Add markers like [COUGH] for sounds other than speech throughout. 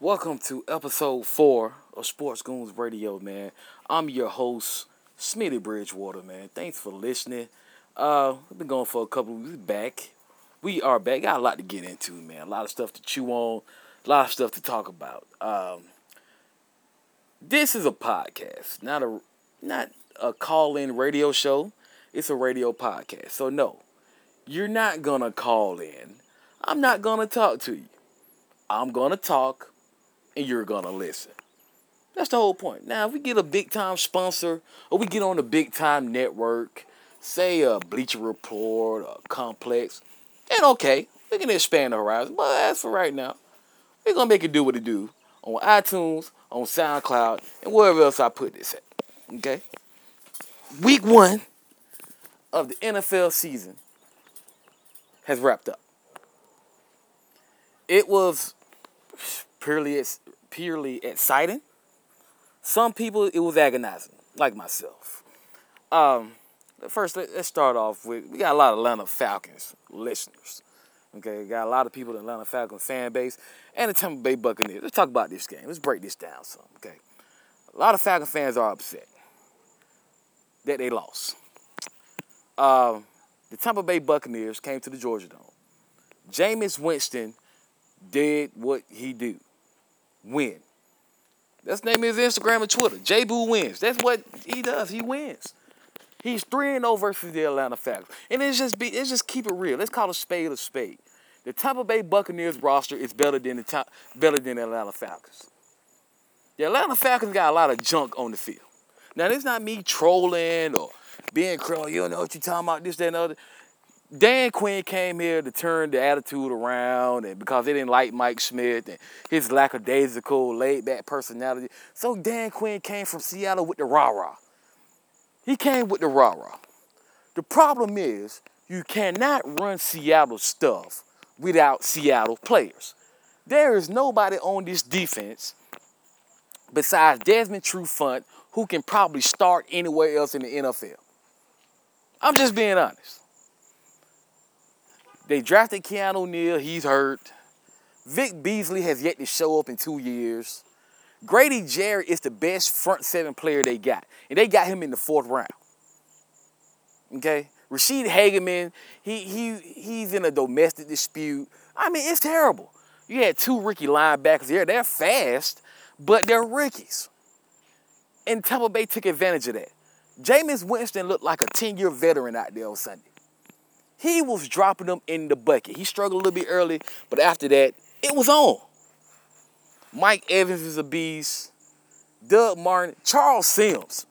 Welcome to episode four of Sports Goons Radio, man. I'm your host, Smitty Bridgewater, man. Thanks for listening. Uh, we've been going for a couple weeks back. We are back. Got a lot to get into, man. A lot of stuff to chew on, a lot of stuff to talk about. Um, this is a podcast, not a not a call-in radio show. It's a radio podcast. So no, you're not gonna call in. I'm not gonna talk to you. I'm gonna talk and you're gonna listen. That's the whole point. Now, if we get a big time sponsor or we get on a big time network, say a Bleacher Report or Complex, then okay, we can expand the horizon. But as for right now, we're gonna make it do what it do on iTunes, on SoundCloud, and wherever else I put this at. Okay? Week one of the NFL season has wrapped up. It was purely it's purely exciting. Some people it was agonizing, like myself. Um, first, let, us start off with we got a lot of Atlanta Falcons listeners. Okay, we got a lot of people in Atlanta Falcons fan base and the Tampa Bay Buccaneers. Let's talk about this game. Let's break this down some. Okay, a lot of Falcon fans are upset that they lost. Uh, the Tampa Bay Buccaneers came to the Georgia Dome. Jameis Winston did what he do win. That's name his Instagram and Twitter. J Boo wins. That's what he does. He wins. He's 3 0 versus the Atlanta Falcons. And it's just be it's just keep it real. Let's call a spade a spade. The Tampa Bay Buccaneers roster is better than the top, better than the Atlanta Falcons. The Atlanta Falcons got a lot of junk on the field. Now, this not me trolling or being cruel. Oh, you don't know what you're talking about, this, that, and other. Dan Quinn came here to turn the attitude around, and because they didn't like Mike Smith and his lackadaisical, laid-back personality, so Dan Quinn came from Seattle with the rah-rah. He came with the rah-rah. The problem is you cannot run Seattle stuff without Seattle players. There is nobody on this defense besides Desmond Trufant who can probably start anywhere else in the NFL. I'm just being honest. They drafted Keanu Neal, he's hurt. Vic Beasley has yet to show up in two years. Grady Jarrett is the best front seven player they got. And they got him in the fourth round. Okay? Ra'Shede Hageman, he, he, he's in a domestic dispute. I mean, it's terrible. You had two rookie linebackers there. They're fast, but they're rookies. And Tampa Bay took advantage of that. Jameis Winston looked like a 10-year veteran out there on Sunday. He was dropping them in the bucket. He struggled a little bit early, but after that, it was on. Mike Evans is a beast. Doug Martin, Charles Sims.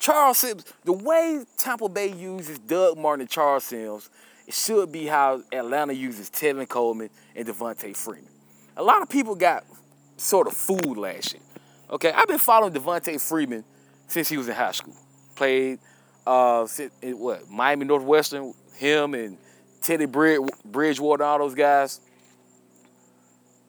Charles Sims, the way Tampa Bay uses Doug Martin and Charles Sims, it should be how Atlanta uses Tevin Coleman and Devonta Freeman. A lot of people got sort of fooled last year. Okay, I've been following Devonta Freeman since he was in high school. Played uh, what Miami Northwestern, him and Teddy Bridgewater, all those guys.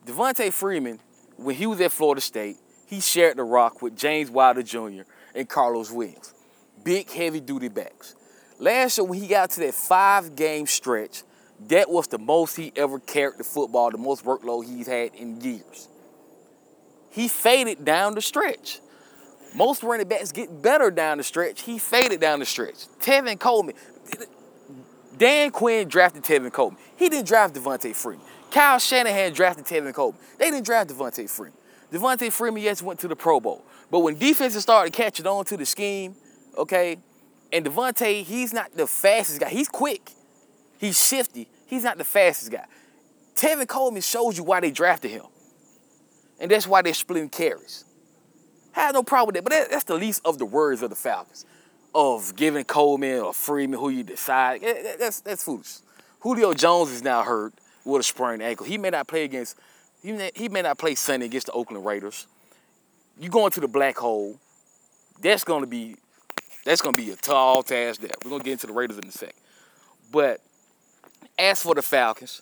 Devonta Freeman, when he was at Florida State, he shared the rock with James Wilder Jr. and Carlos Williams. Big, heavy duty backs. Last year, when he got to that five game stretch, that was the most he ever carried the football, the most workload he's had in years. He faded down the stretch. Most running backs get better down the stretch. He faded down the stretch. Tevin Coleman, Dan Quinn drafted Tevin Coleman. He didn't draft Devonta Freeman. Kyle Shanahan drafted Tevin Coleman. They didn't draft Devonta Freeman. Devonta Freeman, yes, went to the Pro Bowl. But when defenses started catching on to the scheme, okay, and Devonta, he's not the fastest guy. He's quick. He's shifty. He's not the fastest guy. Tevin Coleman shows you why they drafted him. And that's why they're splitting carries. I have no problem with that, but that's the least of the words of the Falcons of giving Coleman or Freeman who you decide. That's that's foolish. Julio Jones is now hurt with a sprained ankle. He may not play against he may, he may not play Sunday against the Oakland Raiders. You going to the black hole. That's gonna be that's gonna be a tall task there. We're gonna get into the Raiders in a sec. But as for the Falcons,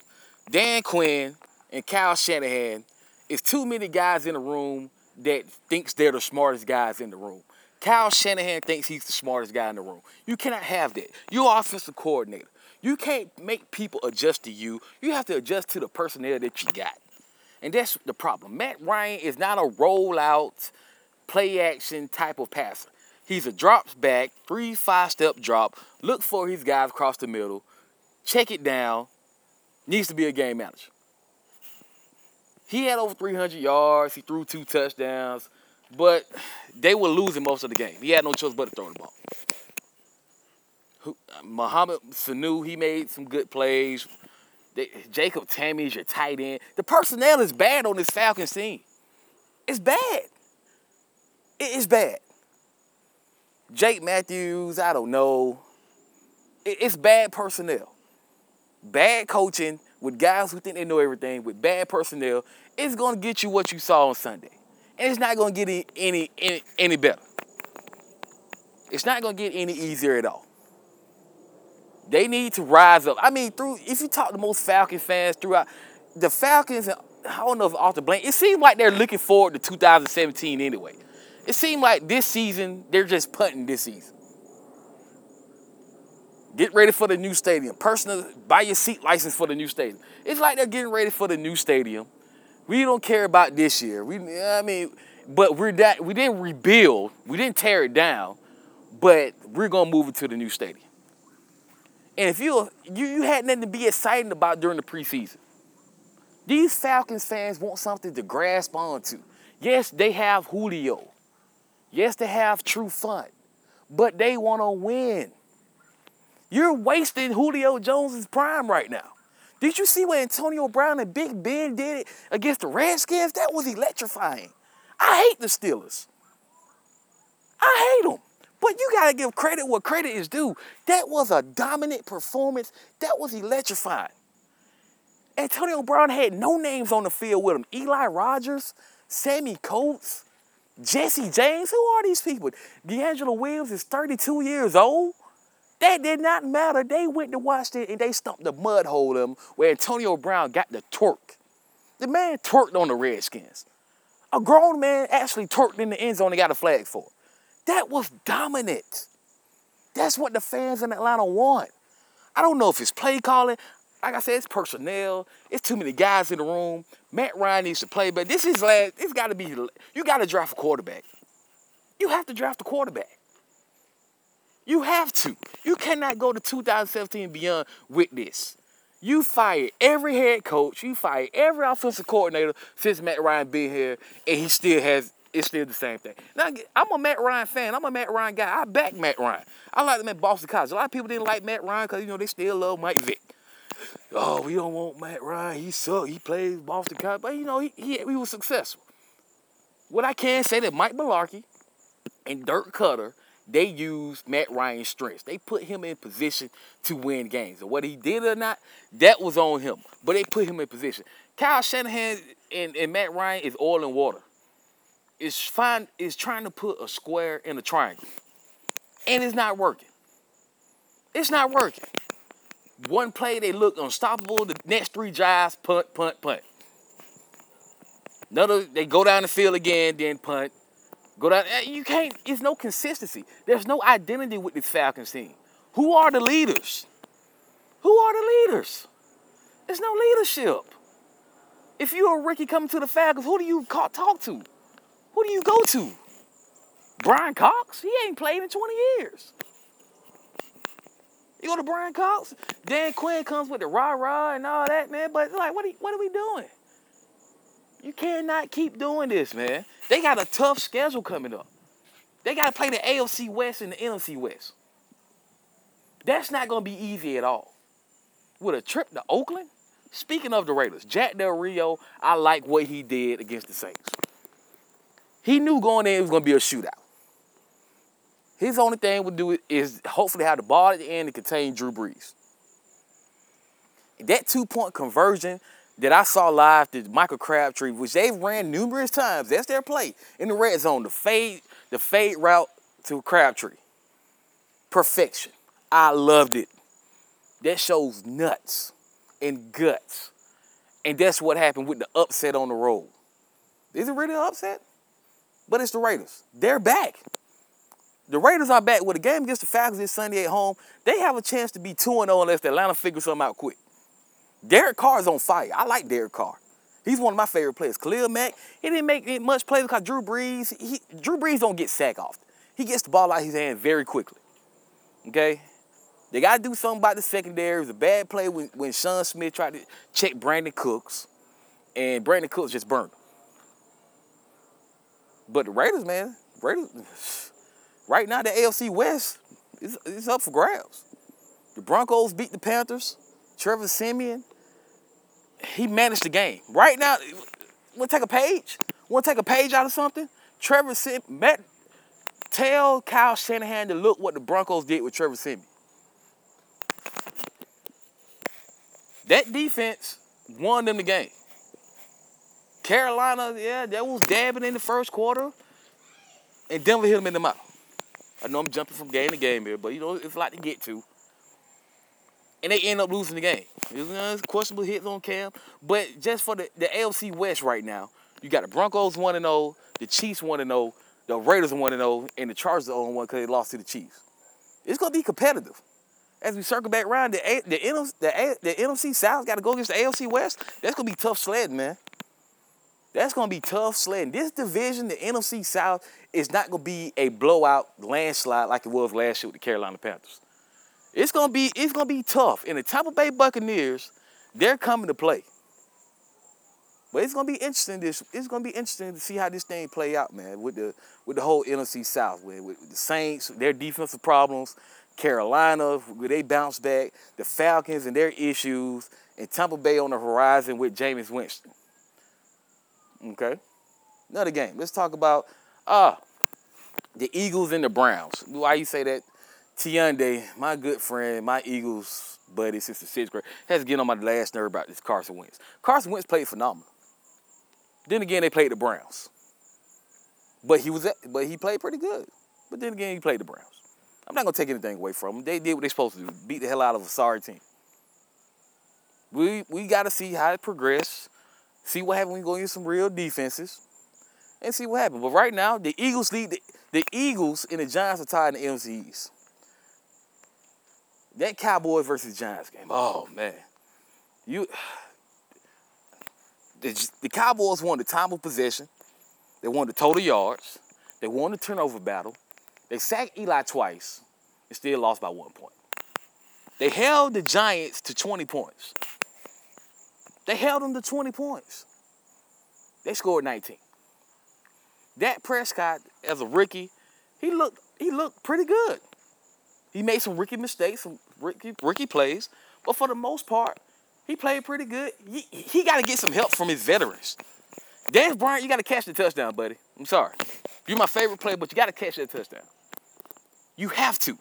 Dan Quinn and Kyle Shanahan is too many guys in the room that thinks they're the smartest guys in the room. Kyle Shanahan thinks he's the smartest guy in the room. You cannot have that. You're offensive coordinator. You can't make people adjust to you. You have to adjust to the personnel that you got. And that's the problem. Matt Ryan is not a rollout, play action type of passer. He's a drops back, three, five step drop, look for his guys across the middle, check it down, needs to be a game manager. He had over 300 yards, he threw two touchdowns, but they were losing most of the game. He had no choice but to throw the ball. Mohamed Sanu, he made some good plays. They, Jacob Tamme's your tight end. The personnel is bad on this Falcons team. It's bad. It is bad. Jake Matthews, I don't know. It, it's bad personnel. Bad coaching with guys who think they know everything, with bad personnel. It's going to get you what you saw on Sunday. And it's not going to get any, any, any, better. It's not going to get any easier at all. They need to rise up. I mean, through if you talk to most Falcon fans throughout the Falcons, I don't know if Arthur Blank, it seems like they're looking forward to 2017 anyway. It seemed like this season, they're just punting this season. Get ready for the new stadium. Personal, buy your seat license for the new stadium. It's like they're getting ready for the new stadium. We don't care about this year. We, I mean, but we're that we didn't rebuild, we didn't tear it down, but we're gonna move it to the new stadium. And if you you, you had nothing to be excited about during the preseason, these Falcons fans want something to grasp onto. Yes, they have Julio. Yes, they have Trufant, but they want to win. You're wasting Julio Jones' prime right now. Did you see what Antonio Brown and Big Ben did it against the Redskins? That was electrifying. I hate the Steelers. I hate them. But you got to give credit where credit is due. That was a dominant performance. That was electrifying. Antonio Brown had no names on the field with him. Eli Rogers, Sammy Coates, Jesse James. Who are these people? DeAngelo Williams is 32 years old. That did not matter. They went to Washington and they stumped the mud hole them where Antonio Brown got the twerk. The man twerked on the Redskins. A grown man actually twerked in the end zone and got a flag for it. That was dominant. That's what the fans in Atlanta want. I don't know if it's play calling. Like I said, it's personnel. It's too many guys in the room. Matt Ryan needs to play, but this is last. It's got to be. You got to draft a quarterback. You have to draft a quarterback. You have to. You cannot go to 2017 beyond with this. You fired every head coach. You fired every offensive coordinator since Matt Ryan been here, and he still has it's still the same thing. Now, I'm a Matt Ryan fan. I'm a Matt Ryan guy. I back Matt Ryan. I like him at Boston College. A lot of people didn't like Matt Ryan because, you know, they still love Mike Vick. Oh, we don't want Matt Ryan. He sucked. He plays Boston College. But, you know, he, he, he was successful. What I can say that Mike Mularkey and Dirk Koetter, they used Matt Ryan's strengths. They put him in position to win games. And what he did or not, that was on him. But they put him in position. Kyle Shanahan and, and Matt Ryan is oil and water is find is trying to put a square in a triangle. And it's not working. It's not working. One play they look unstoppable. The next three drives, punt, punt, punt. Another, they go down the field again, then punt. Go down. Eh, you can't. It's no consistency. There's no identity with this Falcons team. Who are the leaders? Who are the leaders? There's no leadership. If you're a rookie coming to the Falcons, who do you call, talk to? Who do you go to? Brian Cox? He ain't played in 20 years. You go to Brian Cox, Dan Quinn comes with the rah rah and all that, man. But like, what are, what are we doing? You cannot keep doing this, man. They got a tough schedule coming up. They got to play the AFC West and the NFC West. That's not going to be easy at all. With a trip to Oakland, speaking of the Raiders, Jack Del Rio, I like what he did against the Saints. He knew going in it was going to be a shootout. His only thing would do is hopefully have the ball at the end and contain Drew Brees. That two-point conversion that I saw live to Michael Crabtree, which they've ran numerous times, that's their play in the red zone, the fade, the fade route to Crabtree. Perfection. I loved it. That shows nuts and guts. And that's what happened with the upset on the road. Is it really an upset? but it's the Raiders. They're back. The Raiders are back with a game against the Falcons this Sunday at home. They have a chance to be 2 0 unless the Atlanta figures something out quick. Derek Carr is on fire. I like Derek Carr. He's one of my favorite players. Khalil Mack, he didn't make much plays because Drew Brees, he, Drew Brees don't get sacked often. He gets the ball out of his hand very quickly. Okay? They got to do something about the secondary. It was a bad play when, when Sean Smith tried to check Brandin Cooks, and Brandin Cooks just burned him. But the Raiders, man, Raiders, [SIGHS] right now the AFC West is, is up for grabs. The Broncos beat the Panthers. Trevor Siemian, he managed the game. Right now, want to take a page? Want to take a page out of something? Trevor Siemian, tell Kyle Shanahan to look what the Broncos did with Trevor Siemian. That defense won them the game. Carolina, yeah, that was dabbing in the first quarter, and Denver hit them in the mouth. I know I'm jumping from game to game here, but you know it's a lot to get to and they end up losing the game. You know, questionable hits on Cam, but just for the, the AFC West right now, you got the Broncos one and zero, oh, the Chiefs one and zero, oh, the Raiders one and zero, oh, and the Chargers on one because they lost to the Chiefs. It's gonna be competitive. As we circle back around, the A, the, NFC, the, the NFC South got to go against the AFC West. That's gonna be tough sledding, man. That's gonna be tough sledding. This division, the NFC South, is not gonna be a blowout landslide like it was last year with the Carolina Panthers. It's gonna be it's gonna be tough. And the Tampa Bay Buccaneers, they're coming to play. But it's gonna be interesting. This it's gonna be interesting to see how this thing play out, man. With the with the whole NFC South, with, with the Saints, their defensive problems, Carolina, where they bounce back, the Falcons and their issues, and Tampa Bay on the horizon with Jameis Winston. Okay, another game. Let's talk about uh the Eagles and the Browns. Why you say that? Tiande, my good friend, my Eagles buddy since the sixth grade, has to get on my last nerve about this Carson Wentz. Carson Wentz played phenomenal. Then again, they played the Browns. But he was at, but he played pretty good. But then again, he played the Browns. I'm not gonna take anything away from them. They did what they're supposed to do, beat the hell out of a sorry team. We we gotta see how it progresses, see what happens when we go into some real defenses, and see what happens. But right now, the Eagles lead the, the Eagles and the Giants are tied in the East. That Cowboys versus Giants game. Oh man, you the, the Cowboys won the time of possession. They won the total yards. They won the turnover battle. They sacked Eli twice and still lost by one point. They held the Giants to 20 points. They held them to 20 points. They scored 19. Dak Prescott, as a rookie, he looked he looked pretty good. He made some rookie mistakes, some rookie, rookie plays, but for the most part, he played pretty good. He, he got to get some help from his veterans. Dez Bryant, you got to catch the touchdown, buddy. I'm sorry. You're my favorite player, but you got to catch that touchdown. You have to.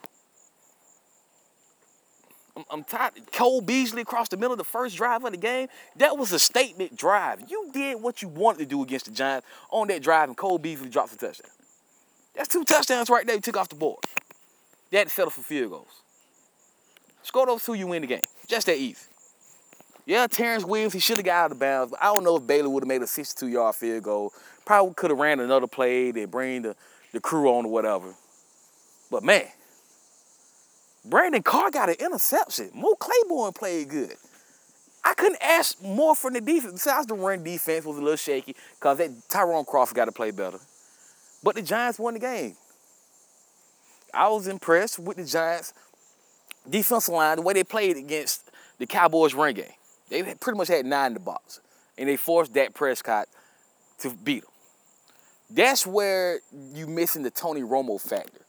I'm, I'm tired. Cole Beasley across the middle of the first drive of the game. That was a statement drive. You did what you wanted to do against the Giants on that drive, and Cole Beasley drops a touchdown. That's two touchdowns right there you took off the board. They had to settle for field goals. Score those two, you win the game. Just that easy. Yeah, Terrence Williams, he should have got out of bounds, but I don't know if Bailey would have made a 62-yard field goal. Probably could have ran another play and bring the, the crew on or whatever. But man, Brandon Carr got an interception. Mo Claiborne played good. I couldn't ask more from the defense. Besides the run defense was a little shaky because that Tyrone Crawford got to play better. But the Giants won the game. I was impressed with the Giants defensive line, the way they played against the Cowboys run game. They pretty much had nine in the box. And they forced Dak Prescott to beat them. That's where you're missing the Tony Romo factor.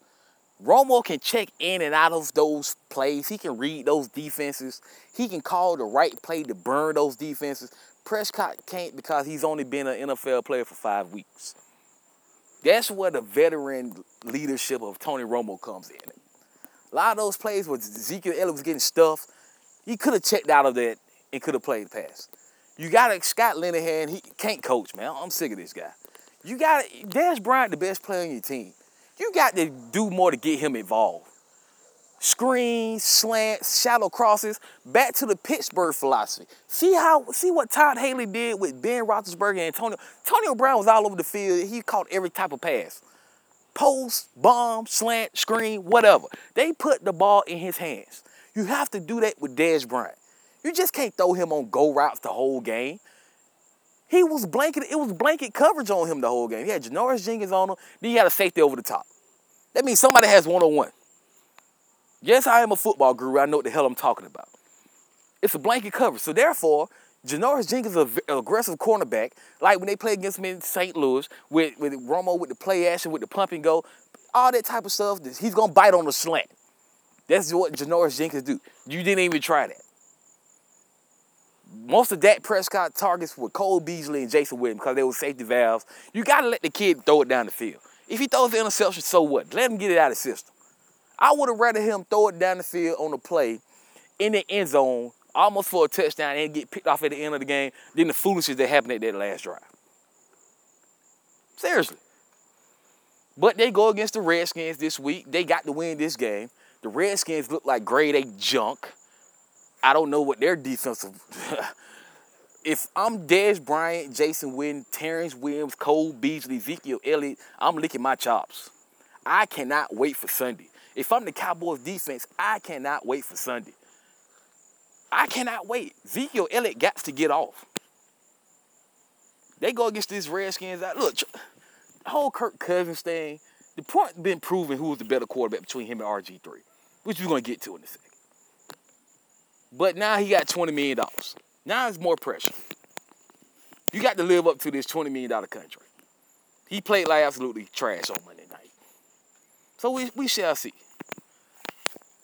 Romo can check in and out of those plays. He can read those defenses. He can call the right play to burn those defenses. Prescott can't because he's only been an NFL player for five weeks. That's where the veteran leadership of Tony Romo comes in. A lot of those plays where Ezekiel Elliott was getting stuffed, he could have checked out of that and could have played the pass. You got a Scott Linehan, he can't coach, man. I'm sick of this guy. You got Dez Bryant, the best player on your team. You got to do more to get him involved screens, slants, shallow crosses, back to the Pittsburgh philosophy. See how see what Todd Haley did with Ben Roethlisberger and Antonio. Antonio Brown was all over the field. He caught every type of pass. Post, bomb, slant, screen, whatever. They put the ball in his hands. You have to do that with Dez Bryant. You just can't throw him on go routes the whole game. He was blanket, it was blanket coverage on him the whole game. He had Janoris Jenkins on him, then he had a safety over the top. That means somebody has one on one. Yes, I am a football guru. I know what the hell I'm talking about. It's a blanket coverage. So therefore, Janoris Jenkins is an aggressive cornerback, like when they play against me in St. Louis with, with Romo with the play action, with the pump and go, all that type of stuff. He's gonna bite on the slant. That's what Janoris Jenkins do. You didn't even try that. Most of Dak Prescott targets were Cole Beasley and Jason Witten because they were safety valves. You gotta let the kid throw it down the field. If he throws the interception, so what? Let him get it out of the system. I would have rather him throw it down the field on the play in the end zone, almost for a touchdown, and get picked off at the end of the game than the foolishness that happened at that last drive. Seriously. But they go against the Redskins this week. They got to win this game. The Redskins look like grade A junk. I don't know what their defensive. [LAUGHS] if I'm Dez Bryant, Jason Witten, Terrence Williams, Cole Beasley, Ezekiel Elliott, I'm licking my chops. I cannot wait for Sunday. If I'm the Cowboys defense, I cannot wait for Sunday. I cannot wait. Ezekiel Elliott got to get off. They go against these Redskins. Look, the whole Kirk Cousins thing, the point been proven who was the better quarterback between him and RG3, which we're going to get to in a second. But now he got $20 million. Now it's more pressure. You got to live up to this $20 million contract. He played like absolutely trash on Monday night. So we, we shall see.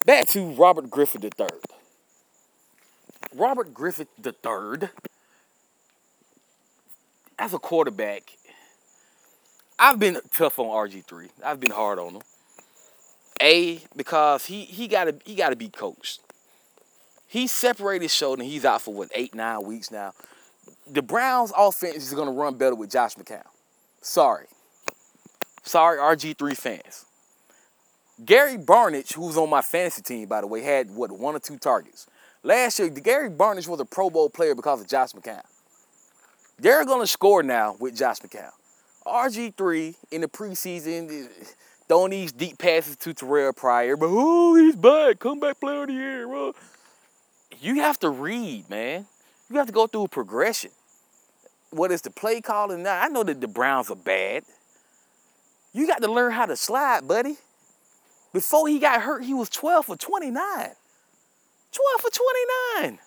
Back to Robert Griffin III. Robert Griffin III, as a quarterback, I've been tough on RG3. I've been hard on him. A, because he he gotta he gotta be coached. He separated shoulder and he's out for what, eight, nine weeks now. The Browns offense is gonna run better with Josh McCown. Sorry. Sorry, RG3 fans. Gary Barnidge, who's on my fantasy team, by the way, had what one or two targets. Last year, Gary Barnidge was a Pro Bowl player because of Josh McCown. They're gonna score now with Josh McCown. RG3 in the preseason [LAUGHS] throwing these deep passes to Terrell Pryor, but oh, he's back, come back player of the year. Bro. You have to read, man. You have to go through a progression. What is the play calling now? I know that the Browns are bad. You got to learn how to slide, buddy. Before he got hurt, he was 12 for 29. 12 for 29.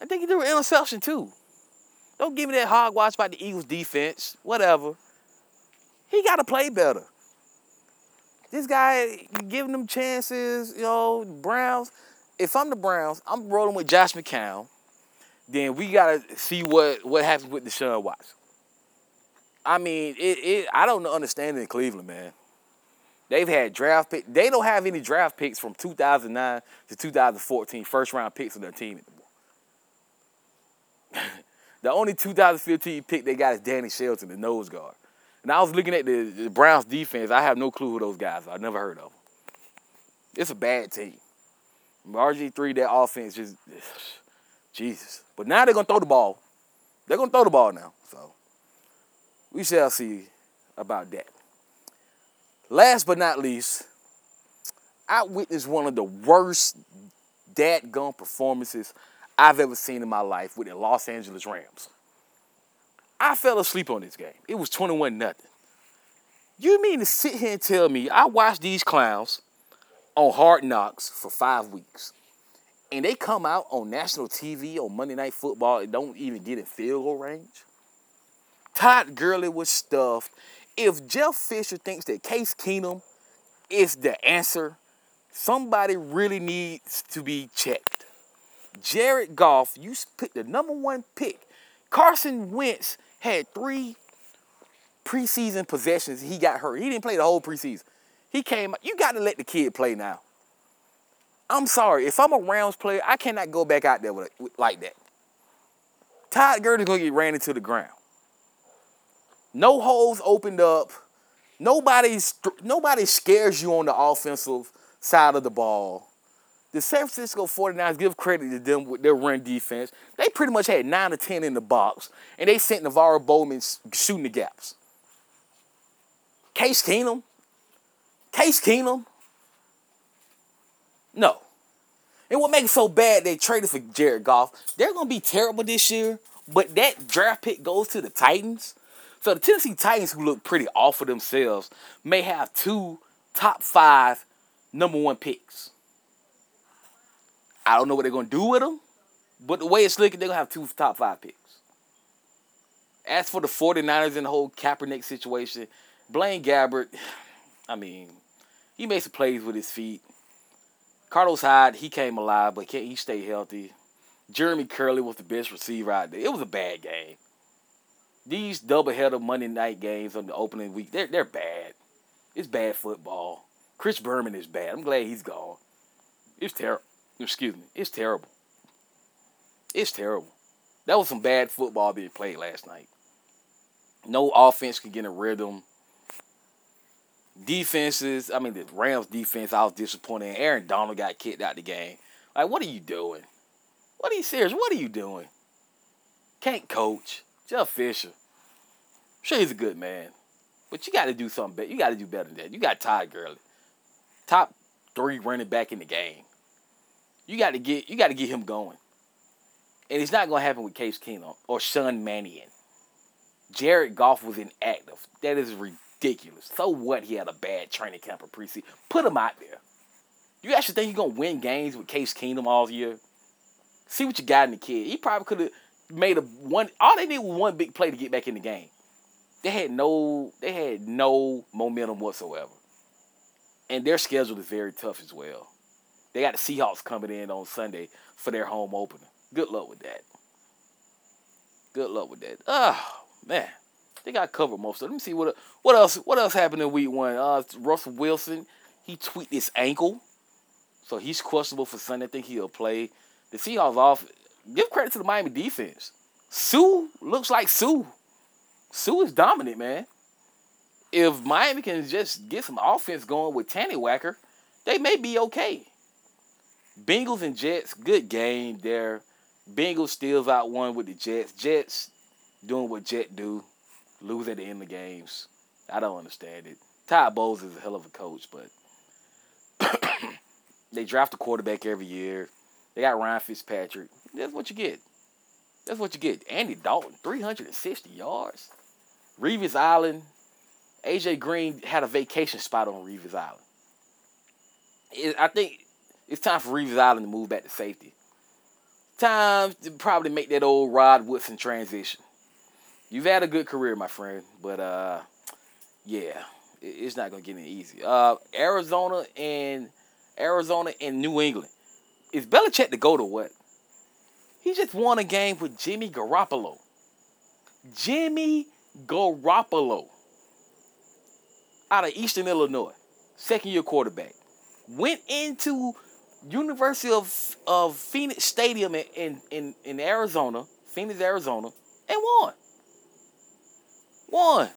I think he threw an interception too. Don't give me that hogwash about the Eagles defense, whatever. He got to play better. This guy giving them chances, you know, Browns. If I'm the Browns, I'm rolling with Josh McCown. Then we gotta see what what happens with Deshaun Watson. I mean, it, it I don't understand it in Cleveland, man. They've had draft pick. They don't have any draft picks from 2009 to 2014 first round picks on their team anymore. [LAUGHS] The only 2015 pick they got is Danny Shelton, the nose guard. And I was looking at the, the Browns defense. I have no clue who those guys are. I've never heard of them. It's a bad team. RG3, that offense just, [SIGHS] Jesus. But now they're going to throw the ball. They're going to throw the ball now. So we shall see about that. Last but not least, I witnessed one of the worst dad gun performances I've ever seen in my life with the Los Angeles Rams. I fell asleep on this game. It was 21 nothing. You mean to sit here and tell me I watched these clowns on Hard Knocks for five weeks, and they come out on national TV on Monday Night Football and don't even get in field goal range? Todd Gurley was stuffed. If Jeff Fisher thinks that Case Keenum is the answer, somebody really needs to be checked. Jared Goff, you picked the number one pick. Carson Wentz had three preseason possessions. He got hurt. He didn't play the whole preseason. He came. You got to let the kid play now. I'm sorry. If I'm a Rams player, I cannot go back out there with, with, like that. Todd Gurley's gonna get ran into the ground. No holes opened up. Nobody's nobody scares you on the offensive side of the ball the San Francisco 49ers give credit to them with their run defense. They pretty much had 9 to 10 in the box, and they sent NaVorro Bowman shooting the gaps. Case Keenum? Case Keenum? No. And what makes it so bad they traded for Jared Goff, they're going to be terrible this year, but that draft pick goes to the Titans. So the Tennessee Titans, who look pretty awful themselves, may have two top five number one picks. I don't know what they're gonna do with them, but the way it's looking, they're gonna have two top five picks. As for the 49ers and the whole Kaepernick situation, Blaine Gabbert, [SIGHS] I mean, he made some plays with his feet. Carlos Hyde, he came alive, but can't he stay healthy? Jeremy Kerley was the best receiver out there. It was a bad game. These doubleheader Monday night games on the opening week, they're they're bad. It's bad football. Chris Berman is bad. I'm glad he's gone. It's terrible. Excuse me. It's terrible. It's terrible. That was some bad football being played last night. No offense can get a rhythm. Defenses, I mean the Rams defense, I was disappointed. Aaron Donald got kicked out the game. Like, what are you doing? What are you serious? What are you doing? Can't coach. Jeff Fisher. Sure he's a good man. But you got to do something better. You got to do better than that. You got Todd Gurley. Top three running back in the game. You got to get you got to get him going. And it's not going to happen with Case Keenum or Sean Mannion. Jared Goff was inactive. That is ridiculous. So what? He had a bad training camp or preseason. Put him out there. You actually think you're to win games with Case Keenum all year? See what you got in the kid. He probably could have made a one. All they needed was one big play to get back in the game. They had no. They had no momentum whatsoever. And their schedule is very tough as well. They got the Seahawks coming in on Sunday for their home opener. Good luck with that. Good luck with that. Oh man, they got covered most of. It. Let me see what what else what else happened in week one. Uh, Russell Wilson he tweaked his ankle, so he's questionable for Sunday. I think he'll play the Seahawks off. Give credit to the Miami defense. Suh looks like Suh. Suh is dominant, man. If Miami can just get some offense going with Tannywhacker, they may be okay. Bengals and Jets, good game there. Bengals steals out one with the Jets. Jets doing what Jet do, lose at the end of games. I don't understand it. Todd Bowles is a hell of a coach, but [COUGHS] they draft a quarterback every year. They got Ryan Fitzpatrick. That's what you get. That's what you get. Andy Dalton, 360 yards. Revis Island. AJ Green had a vacation spot on Revis Island. I think it's time for Revis Island to move back to safety. Time to probably make that old Rod Woodson transition. You've had a good career, my friend, but uh, yeah, it, it's not gonna get any easy. Uh, Arizona and Arizona and New England. Is Belichick to go to what? He just won a game with Jimmy Garoppolo. Jimmy Garoppolo out of Eastern Illinois, second year quarterback, went into University of, of Phoenix Stadium in, in, in Arizona, Phoenix, Arizona, and won. Won.